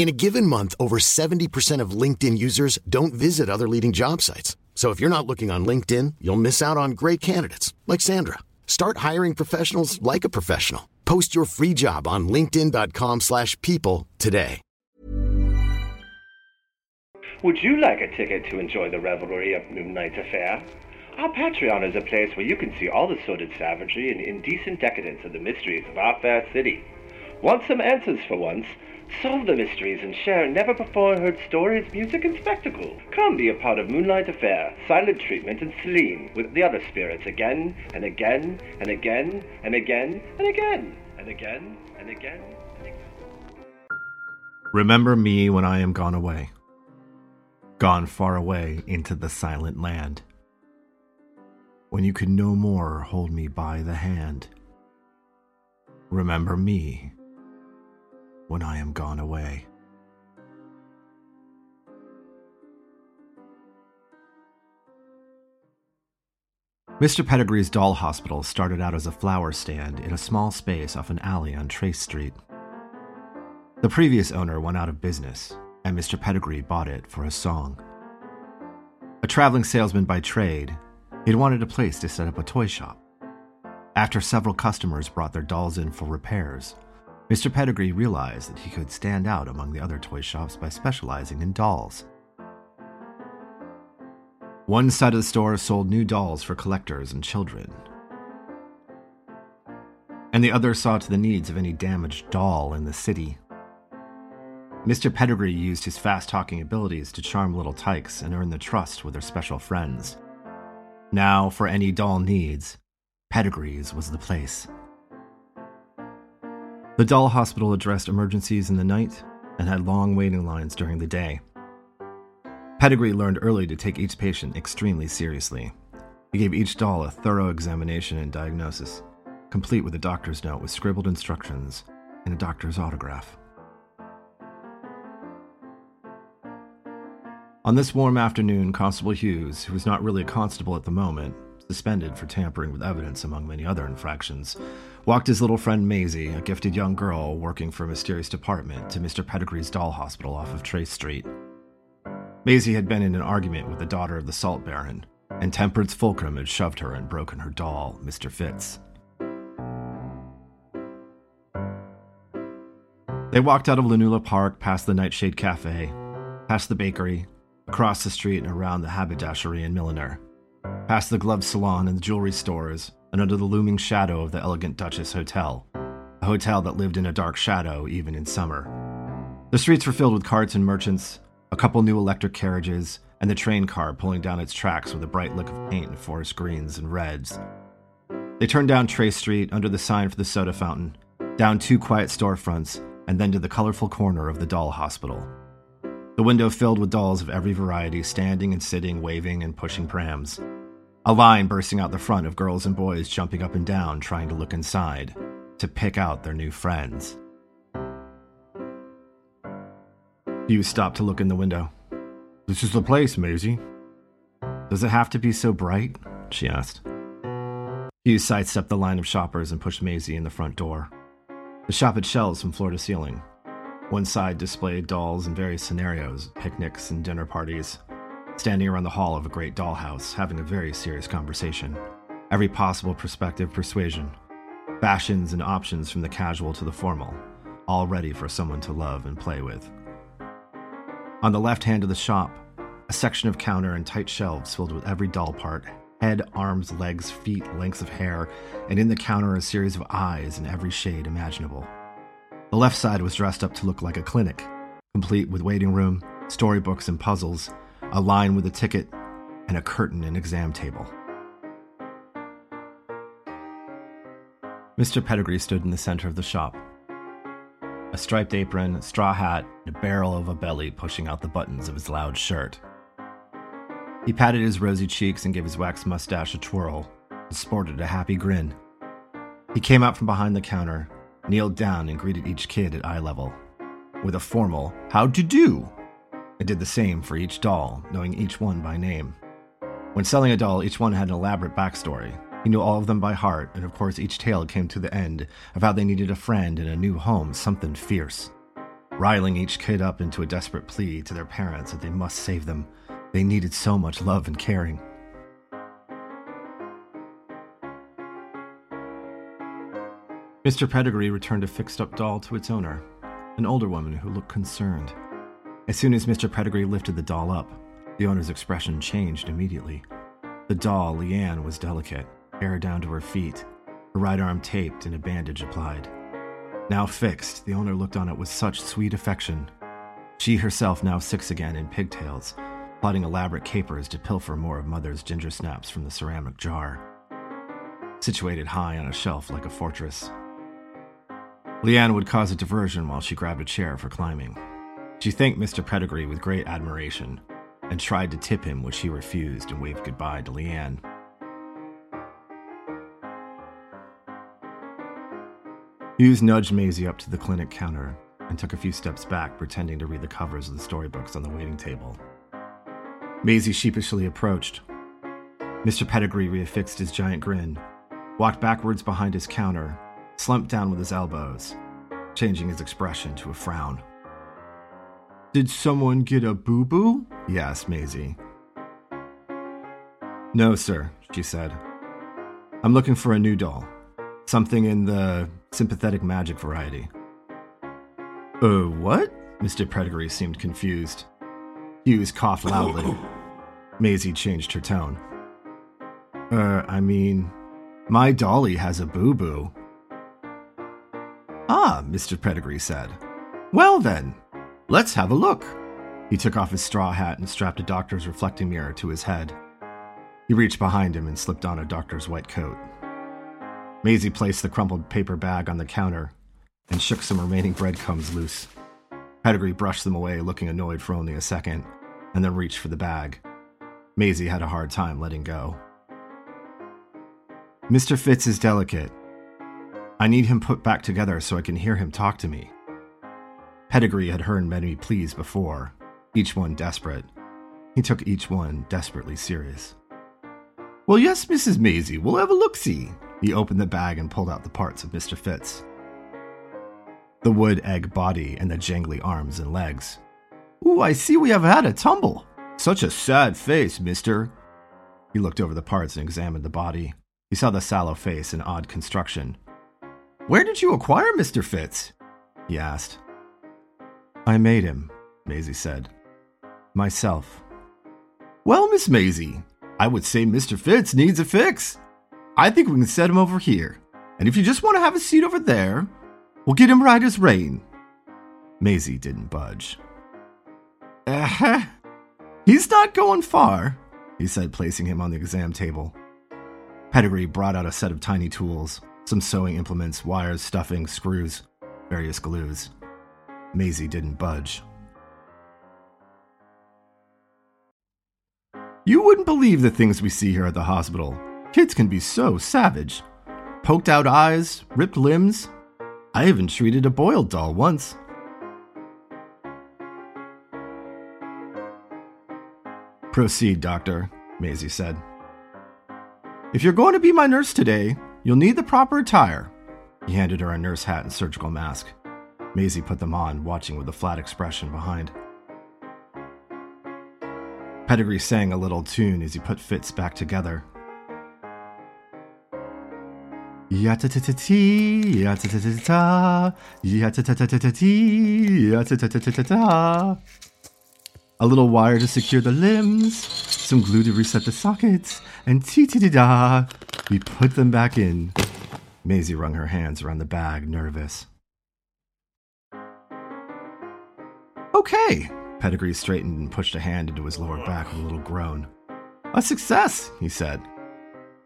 In a given month, over 70% of LinkedIn users don't visit other leading job sites. So if you're not looking on LinkedIn, you'll miss out on great candidates like Sandra. Start hiring professionals like a professional. Post your free job on linkedin.com/people today. Would you like a ticket to enjoy the revelry of Moonlight's affair? Our Patreon is a place where you can see all the sordid savagery and indecent decadence of the mysteries of our fair city. Want some answers for once? Solve the mysteries and share never before heard stories, music, and spectacle. Come be a part of Moonlight Affair, Silent Treatment, and Selene with the other spirits again and again and again and again and again and again and again and again. Remember me when I am gone away, gone far away into the silent land. When you could no more hold me by the hand. Remember me when I am gone away. Mr. Pettigrew's doll hospital started out as a flower stand in a small space off an alley on Trace Street. The previous owner went out of business, and Mr. Pettigrew bought it for a song. A traveling salesman by trade, he'd wanted a place to set up a toy shop. After several customers brought their dolls in for repairs, Mr. Pettigrew realized that he could stand out among the other toy shops by specializing in dolls. One side of the store sold new dolls for collectors and children, and the other saw to the needs of any damaged doll in the city. Mr. Pettigrew used his fast talking abilities to charm little tykes and earn the trust with their special friends. Now, for any doll needs, Pettigrew's was the place. The doll hospital addressed emergencies in the night and had long waiting lines during the day. Pedigree learned early to take each patient extremely seriously. He gave each doll a thorough examination and diagnosis, complete with a doctor's note with scribbled instructions and a doctor's autograph. On this warm afternoon, Constable Hughes, who was not really a constable at the moment, suspended for tampering with evidence among many other infractions, walked his little friend Maisie, a gifted young girl working for a mysterious department, to Mr. Pettigrew's doll hospital off of Trace Street. Maisie had been in an argument with the daughter of the salt baron, and Temperance Fulcrum had shoved her and broken her doll, Mr. Fitz. They walked out of Lanula Park past the Nightshade Cafe, past the bakery, across the street and around the haberdashery and milliner, past the glove salon and the jewelry stores, and under the looming shadow of the elegant Duchess Hotel, a hotel that lived in a dark shadow even in summer. The streets were filled with carts and merchants, a couple new electric carriages, and the train car pulling down its tracks with a bright lick of paint in forest greens and reds. They turned down Trace Street under the sign for the soda fountain, down two quiet storefronts, and then to the colorful corner of the doll hospital. The window filled with dolls of every variety, standing and sitting, waving and pushing prams. A line bursting out the front of girls and boys jumping up and down, trying to look inside, to pick out their new friends. Hugh stopped to look in the window. This is the place, Maisie. Does it have to be so bright? she asked. Hugh sidestepped the line of shoppers and pushed Maisie in the front door. The shop had shelves from floor to ceiling. One side displayed dolls in various scenarios, picnics and dinner parties, standing around the hall of a great dollhouse, having a very serious conversation. Every possible perspective persuasion, fashions and options from the casual to the formal, all ready for someone to love and play with. On the left hand of the shop, a section of counter and tight shelves filled with every doll part, head, arms, legs, feet, lengths of hair, and in the counter a series of eyes in every shade imaginable. The left side was dressed up to look like a clinic, complete with waiting room, storybooks and puzzles, a line with a ticket, and a curtain and exam table. Mr. Pettigrew stood in the center of the shop. A striped apron, a straw hat, and a barrel of a belly pushing out the buttons of his loud shirt. He patted his rosy cheeks and gave his waxed mustache a twirl, and sported a happy grin. He came out from behind the counter, kneeled down, and greeted each kid at eye level with a formal, How'd you do? And did the same for each doll, knowing each one by name. When selling a doll, each one had an elaborate backstory. He knew all of them by heart, and of course, each tale came to the end of how they needed a friend and a new home, something fierce. Riling each kid up into a desperate plea to their parents that they must save them. They needed so much love and caring. Mr. Pettigrew returned a fixed up doll to its owner, an older woman who looked concerned. As soon as Mr. Pettigrew lifted the doll up, the owner's expression changed immediately. The doll, Leanne, was delicate, hair down to her feet, her right arm taped and a bandage applied. Now fixed, the owner looked on it with such sweet affection. She herself now six again in pigtails, plotting elaborate capers to pilfer more of Mother's ginger snaps from the ceramic jar. Situated high on a shelf like a fortress, Leanne would cause a diversion while she grabbed a chair for climbing. She thanked Mr. Pettigrew with great admiration and tried to tip him, which he refused and waved goodbye to Leanne. Hughes nudged Maisie up to the clinic counter and took a few steps back, pretending to read the covers of the storybooks on the waiting table. Maisie sheepishly approached. Mr. Pettigrew reaffixed his giant grin, walked backwards behind his counter, slumped down with his elbows, changing his expression to a frown. Did someone get a boo boo? he asked Maisie. No, sir, she said. I'm looking for a new doll. Something in the sympathetic magic variety. Uh, what? Mr. Pettigrew seemed confused. Hughes coughed loudly. Maisie changed her tone. Er, I mean, my dolly has a boo boo. Ah, Mr. Pettigrew said. Well then, let's have a look. He took off his straw hat and strapped a doctor's reflecting mirror to his head. He reached behind him and slipped on a doctor's white coat. Maisie placed the crumpled paper bag on the counter and shook some remaining breadcrumbs loose. Pettigrew brushed them away, looking annoyed for only a second, and then reached for the bag. Maisie had a hard time letting go. Mr. Fitz is delicate. I need him put back together so I can hear him talk to me. Pettigrew had heard many pleas before, each one desperate. He took each one desperately serious. Well, yes, Mrs. Maisie, we'll have a look see. He opened the bag and pulled out the parts of Mr. Fitz the wood egg body and the jangly arms and legs. Ooh, I see we have had a tumble. Such a sad face, mister. He looked over the parts and examined the body. He saw the sallow face and odd construction. Where did you acquire Mr. Fitz? he asked. I made him, Maisie said. Myself. Well, Miss Maisie, I would say Mr. Fitz needs a fix. I think we can set him over here. And if you just want to have a seat over there, we'll get him right as rain. Maisie didn't budge. Uh-huh. He's not going far, he said, placing him on the exam table. Pettigrew brought out a set of tiny tools, some sewing implements, wires, stuffing, screws, various glues. Maisie didn't budge. You wouldn't believe the things we see here at the hospital. Kids can be so savage. Poked out eyes, ripped limbs. I even treated a boiled doll once. Proceed, Doctor, Maisie said. If you're going to be my nurse today, you'll need the proper attire. He handed her a nurse hat and surgical mask. Maisie put them on, watching with a flat expression behind. Pettigrew sang a little tune as he put Fitz back together. A little wire to secure the limbs, some glue to reset the sockets, and tee tee da, we put them back in. Maisie wrung her hands around the bag, nervous. Okay. Pettigrew straightened and pushed a hand into his lower back with a little groan. A success, he said.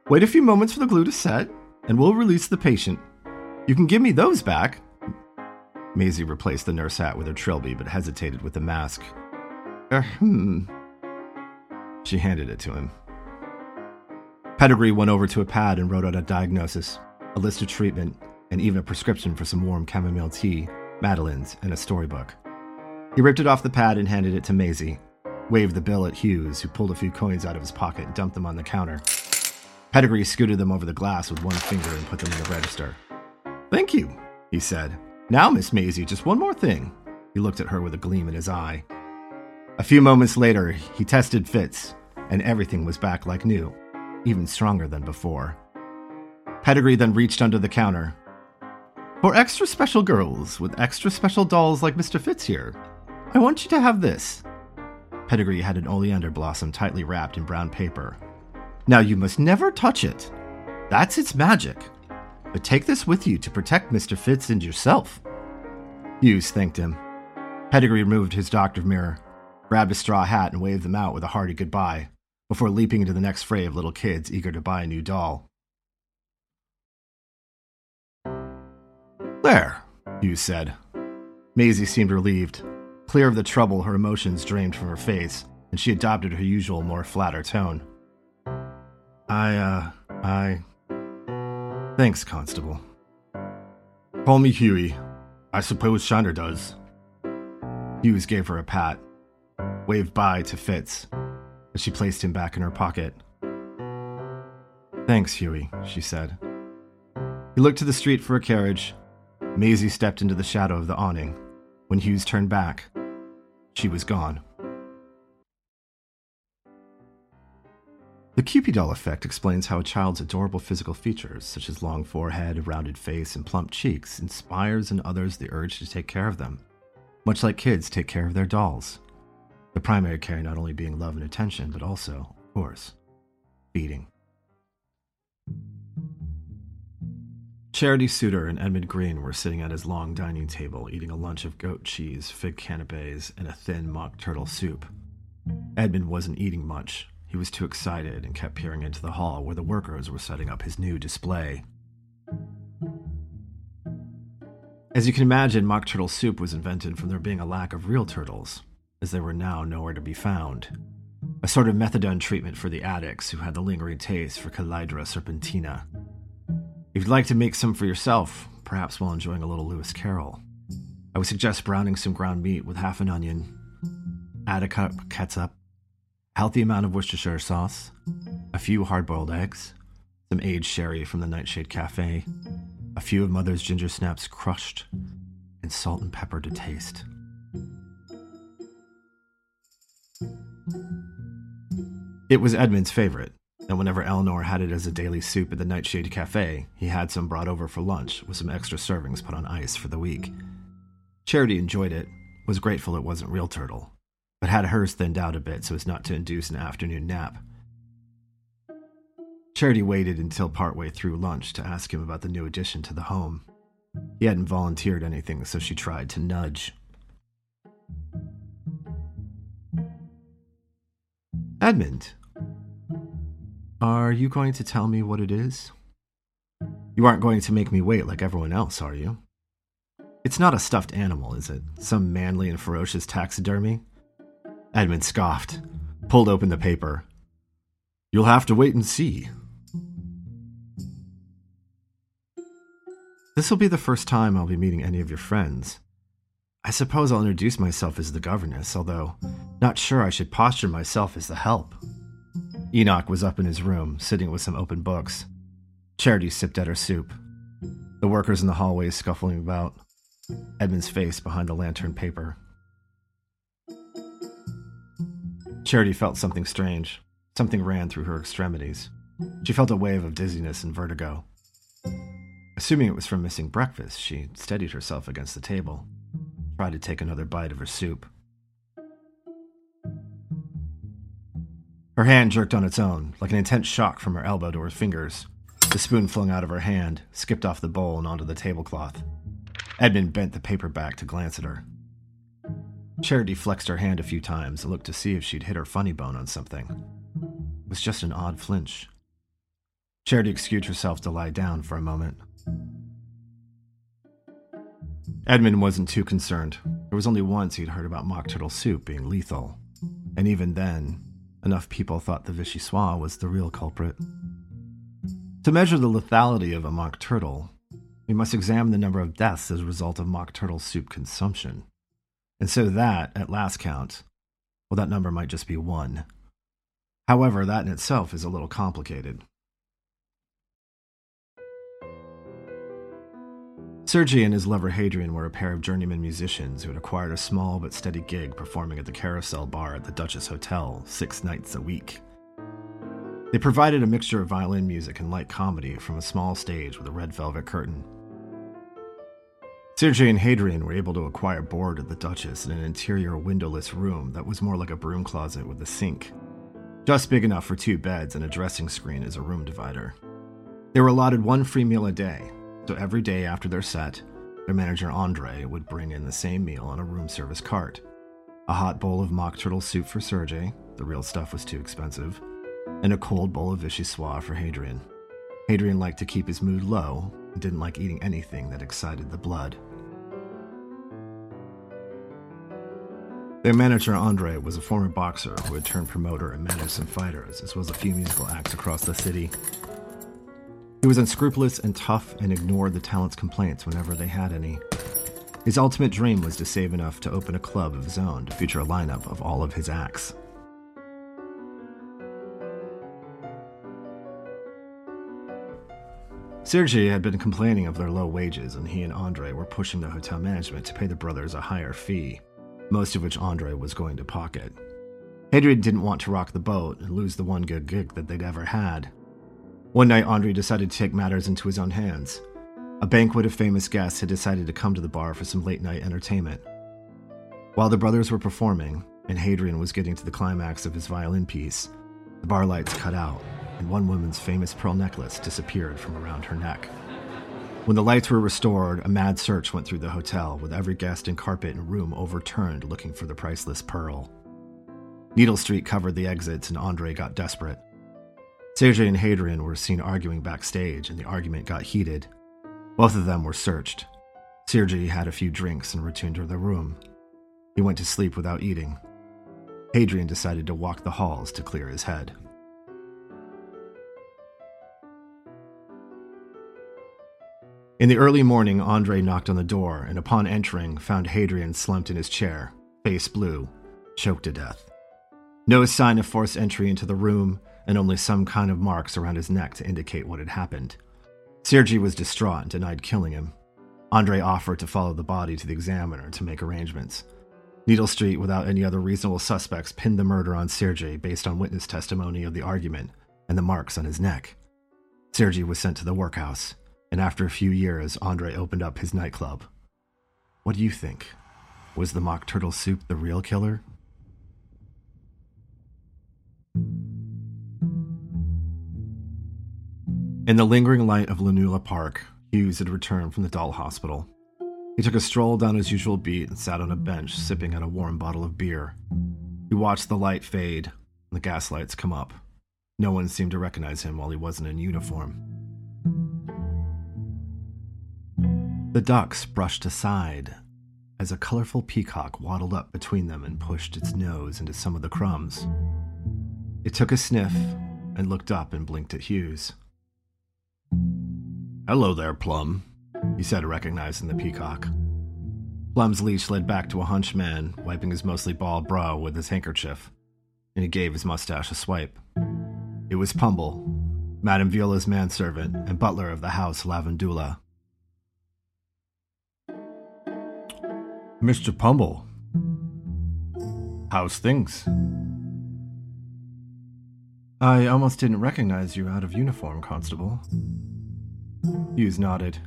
Wait a few moments for the glue to set, and we'll release the patient. You can give me those back. Maisie replaced the nurse hat with her trilby, but hesitated with the mask. Er, hmm. She handed it to him. Pettigrew went over to a pad and wrote out a diagnosis, a list of treatment, and even a prescription for some warm chamomile tea, Madeline's, and a storybook. He ripped it off the pad and handed it to Maisie, waved the bill at Hughes, who pulled a few coins out of his pocket and dumped them on the counter. Pettigrew scooted them over the glass with one finger and put them in the register. Thank you, he said. Now, Miss Maisie, just one more thing. He looked at her with a gleam in his eye. A few moments later, he tested Fitz, and everything was back like new, even stronger than before. Pettigrew then reached under the counter. For extra special girls with extra special dolls like Mr. Fitz here, I want you to have this. Pettigrew had an oleander blossom tightly wrapped in brown paper. Now you must never touch it. That's its magic. But take this with you to protect Mr. Fitz and yourself. Hughes thanked him. Pettigrew removed his doctor mirror, grabbed a straw hat, and waved them out with a hearty goodbye before leaping into the next fray of little kids eager to buy a new doll. There, Hughes said. Maisie seemed relieved. Clear of the trouble, her emotions drained from her face, and she adopted her usual, more flatter tone. I, uh, I. Thanks, Constable. Call me Huey. I suppose Shiner does. Hughes gave her a pat, waved bye to Fitz, as she placed him back in her pocket. Thanks, Huey, she said. He looked to the street for a carriage. Maisie stepped into the shadow of the awning. When Hughes turned back, she was gone. The Kewpie doll effect explains how a child's adorable physical features, such as long forehead, rounded face, and plump cheeks, inspires in others the urge to take care of them, much like kids take care of their dolls. The primary care not only being love and attention, but also, of course, feeding. Charity Suter and Edmund Green were sitting at his long dining table eating a lunch of goat cheese, fig canapes, and a thin mock turtle soup. Edmund wasn't eating much. He was too excited and kept peering into the hall where the workers were setting up his new display. As you can imagine, mock turtle soup was invented from there being a lack of real turtles, as they were now nowhere to be found. A sort of methadone treatment for the addicts who had the lingering taste for Chelydra serpentina. If you'd like to make some for yourself, perhaps while enjoying a little Lewis Carroll, I would suggest browning some ground meat with half an onion, add a cup ketchup, healthy amount of Worcestershire sauce, a few hard boiled eggs, some aged sherry from the Nightshade Cafe, a few of Mother's ginger snaps crushed, and salt and pepper to taste. It was Edmund's favorite, and whenever Eleanor had it as a daily soup at the Nightshade Cafe, he had some brought over for lunch with some extra servings put on ice for the week. Charity enjoyed it, was grateful it wasn't real turtle, but had hers thinned out a bit so as not to induce an afternoon nap. Charity waited until partway through lunch to ask him about the new addition to the home. He hadn't volunteered anything, so she tried to nudge. Edmund, are you going to tell me what it is? You aren't going to make me wait like everyone else, are you? It's not a stuffed animal, is it? Some manly and ferocious taxidermy? Edmund scoffed, pulled open the paper. You'll have to wait and see. This will be the first time I'll be meeting any of your friends. I suppose I'll introduce myself as the governess, although not sure I should posture myself as the help. Enoch was up in his room, sitting with some open books. Charity sipped at her soup. The workers in the hallways scuffling about. Edmund's face behind the lantern paper. Charity felt something strange. Something ran through her extremities. She felt a wave of dizziness and vertigo. Assuming it was from missing breakfast, she steadied herself against the table, tried to take another bite of her soup. Her hand jerked on its own, like an intense shock from her elbow to her fingers. The spoon flung out of her hand, skipped off the bowl and onto the tablecloth. Edmund bent the paper back to glance at her. Charity flexed her hand a few times and looked to see if she'd hit her funny bone on something. It was just an odd flinch. Charity excused herself to lie down for a moment. Edmund wasn't too concerned. There was only once he'd heard about mock turtle soup being lethal, and even then, enough people thought the vichyssoise was the real culprit. To measure the lethality of a mock turtle, we must examine the number of deaths as a result of mock turtle soup consumption. And so that, at last count, well, that number might just be one. However, that in itself is a little complicated. Sergei and his lover Hadrian were a pair of journeyman musicians who had acquired a small but steady gig performing at the Carousel Bar at the Duchess Hotel six nights a week. They provided a mixture of violin music and light comedy from a small stage with a red velvet curtain. Sergei and Hadrian were able to acquire board at the Duchess in an interior windowless room that was more like a broom closet with a sink, just big enough for two beds and a dressing screen as a room divider. They were allotted one free meal a day, so every day after their set, their manager Andre would bring in the same meal on a room service cart. A hot bowl of mock turtle soup for Sergei, the real stuff was too expensive, and a cold bowl of vichyssoise for Hadrian. Hadrian liked to keep his mood low and didn't like eating anything that excited the blood. Their manager Andre was a former boxer who had turned promoter and managed some fighters, as well as a few musical acts across the city. He was unscrupulous and tough and ignored the talent's complaints whenever they had any. His ultimate dream was to save enough to open a club of his own to feature a lineup of all of his acts. Sergei had been complaining of their low wages, and he and Andre were pushing the hotel management to pay the brothers a higher fee, most of which Andre was going to pocket. Hadrian didn't want to rock the boat and lose the one good gig that they'd ever had, one night, Andre decided to take matters into his own hands. A banquet of famous guests had decided to come to the bar for some late night entertainment. While the brothers were performing, and Hadrian was getting to the climax of his violin piece, the bar lights cut out, and one woman's famous pearl necklace disappeared from around her neck. When the lights were restored, a mad search went through the hotel, with every guest and carpet and room overturned looking for the priceless pearl. Needle Street covered the exits, and Andre got desperate. Sergei and Hadrian were seen arguing backstage, and the argument got heated. Both of them were searched. Sergei had a few drinks and returned to the room. He went to sleep without eating. Hadrian decided to walk the halls to clear his head. In the early morning, Andre knocked on the door and, upon entering, found Hadrian slumped in his chair, face blue, choked to death. No sign of forced entry into the room, and only some kind of marks around his neck to indicate what had happened. Sergei was distraught and denied killing him. Andre offered to follow the body to the examiner to make arrangements. Needle Street, without any other reasonable suspects, pinned the murder on Sergei based on witness testimony of the argument and the marks on his neck. Sergei was sent to the workhouse, and after a few years, Andre opened up his nightclub. What do you think? Was the mock turtle soup the real killer? In the lingering light of Lanula Park, Hughes had returned from the doll hospital. He took a stroll down his usual beat and sat on a bench, sipping at a warm bottle of beer. He watched the light fade and the gaslights come up. No one seemed to recognize him while he wasn't in uniform. The ducks brushed aside as a colorful peacock waddled up between them and pushed its nose into some of the crumbs. It took a sniff and looked up and blinked at Hughes. Hello there, Plum, he said, recognizing the peacock. Plum's leash led back to a hunched man, wiping his mostly bald brow with his handkerchief, and he gave his mustache a swipe. It was Pumble, Madame Viola's manservant and butler of the house Lavandula. Mr. Pumble, how's things? I almost didn't recognize you out of uniform, Constable. Hughes nodded.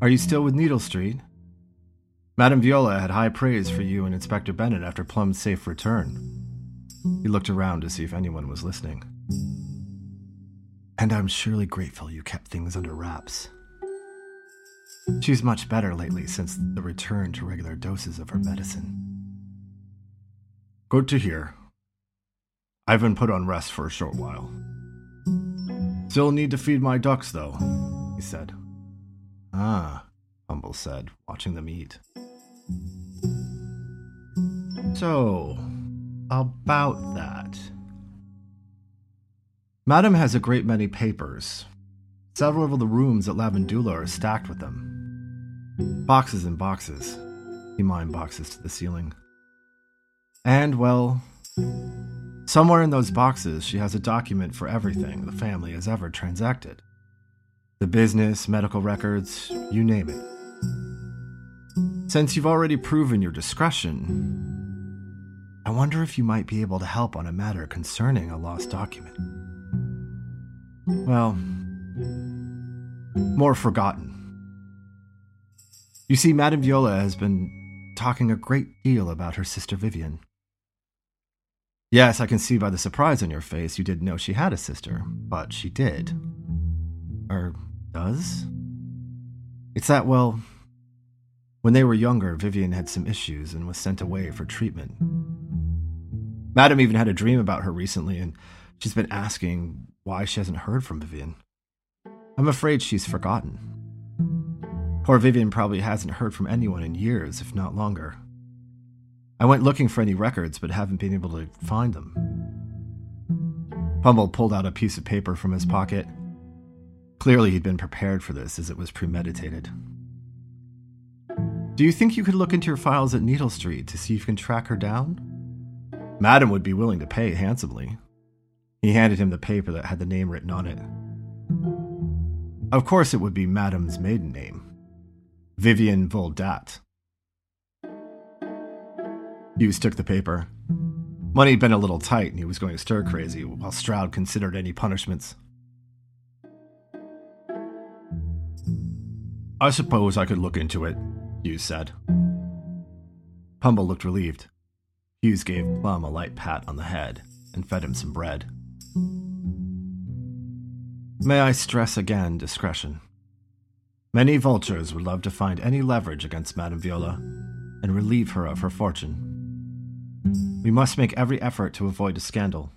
Are you still with Needle Street? Madame Viola had high praise for you and Inspector Bennett after Plum's safe return. He looked around to see if anyone was listening. And I'm surely grateful you kept things under wraps. She's much better lately since the return to regular doses of her medicine. Good to hear. I've been put on rest for a short while. Still need to feed my ducks, though, he said. Ah, Humble said, watching them eat. So, about that. Madam has a great many papers. Several of the rooms at Lavandula are stacked with them. Boxes and boxes. He mined boxes to the ceiling. And, well, somewhere in those boxes, she has a document for everything the family has ever transacted the business, medical records, you name it. Since you've already proven your discretion, I wonder if you might be able to help on a matter concerning a lost document. Well, more forgotten. You see, Madame Viola has been talking a great deal about her sister Vivian. Yes, I can see by the surprise on your face you didn't know she had a sister, but she did. Or does? It's that, well, when they were younger, Vivian had some issues and was sent away for treatment. Madam even had a dream about her recently, and she's been asking why she hasn't heard from Vivian. I'm afraid she's forgotten. Poor Vivian probably hasn't heard from anyone in years, if not longer. I went looking for any records, but haven't been able to find them. Pumble pulled out a piece of paper from his pocket. Clearly, he'd been prepared for this, as it was premeditated. Do you think you could look into your files at Needle Street to see if you can track her down? Madam would be willing to pay handsomely. He handed him the paper that had the name written on it. Of course, it would be Madam's maiden name Vivian Voldat. Hughes took the paper. Money had been a little tight, and he was going stir crazy while Stroud considered any punishments. I suppose I could look into it, Hughes said. Pumble looked relieved. Hughes gave Plum a light pat on the head and fed him some bread. May I stress again discretion. Many vultures would love to find any leverage against Madame Viola and relieve her of her fortune. We must make every effort to avoid a scandal.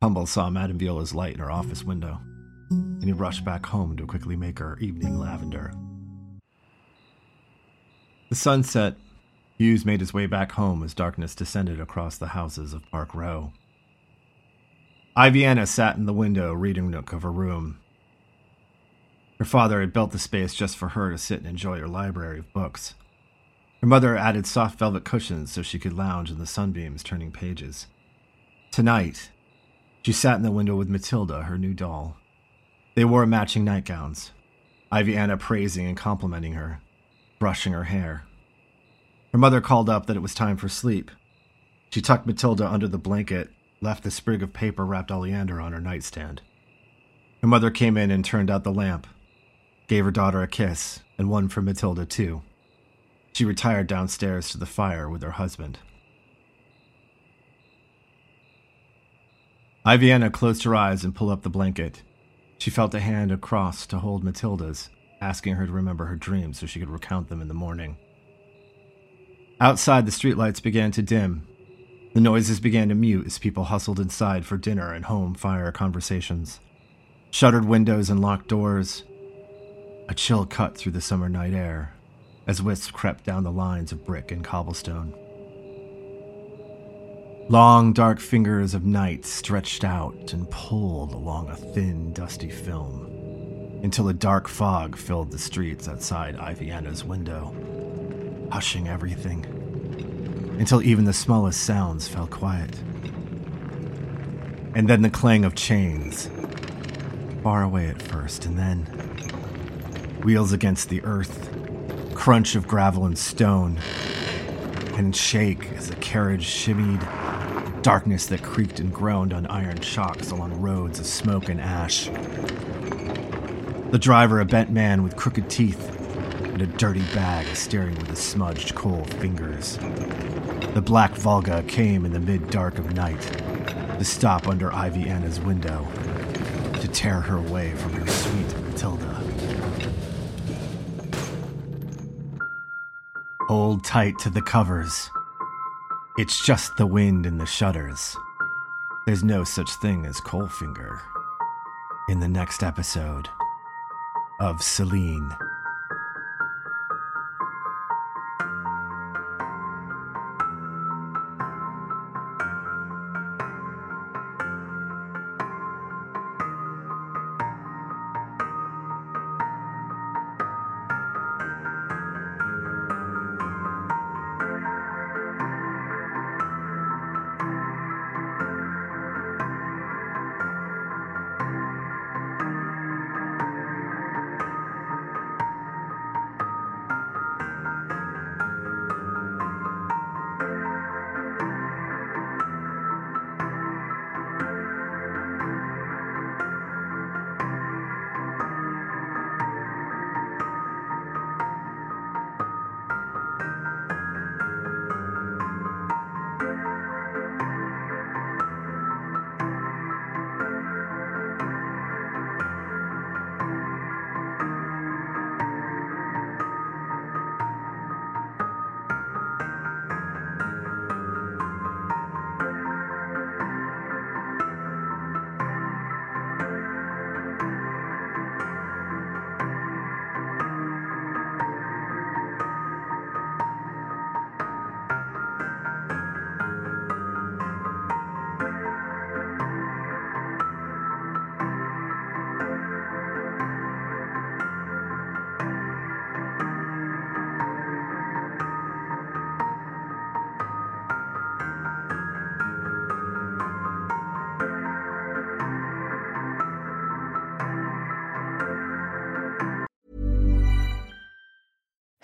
Pumble saw Madame Viola's light in her office window, and he rushed back home to quickly make her evening lavender. The sun set. Hughes made his way back home as darkness descended across the houses of Park Row. Iviana sat in the window reading nook of her room. Her father had built the space just for her to sit and enjoy her library of books. Her mother added soft velvet cushions so she could lounge in the sunbeams turning pages. Tonight, she sat in the window with Matilda, her new doll. They wore matching nightgowns, Iviana praising and complimenting her brushing her hair. Her mother called up that it was time for sleep. She tucked Matilda under the blanket, left the sprig of paper wrapped oleander on her nightstand. Her mother came in and turned out the lamp, gave her daughter a kiss, and one for Matilda, too. She retired downstairs to the fire with her husband. Iviana closed her eyes and pulled up the blanket. She felt a hand across to hold Matilda's asking her to remember her dreams so she could recount them in the morning. Outside, the streetlights began to dim. The noises began to mute as people hustled inside for dinner and home fire conversations. Shuttered windows and locked doors. A chill cut through the summer night air as wisps crept down the lines of brick and cobblestone. Long, dark fingers of night stretched out and pulled along a thin, dusty film until a dark fog filled the streets outside Iviana's window, hushing everything, until even the smallest sounds fell quiet. And then the clang of chains, far away at first, and then wheels against the earth, crunch of gravel and stone, and shake as the carriage shimmied, darkness that creaked and groaned on iron shocks along roads of smoke and ash. The driver, a bent man with crooked teeth, and a dirty bag steering with his smudged coal fingers. The black Volga came in the mid dark of night to stop under Iviana's window to tear her away from her sweet Matilda. Hold tight to the covers. It's just the wind in the shutters. There's no such thing as Coalfinger. In the next episode of Selene.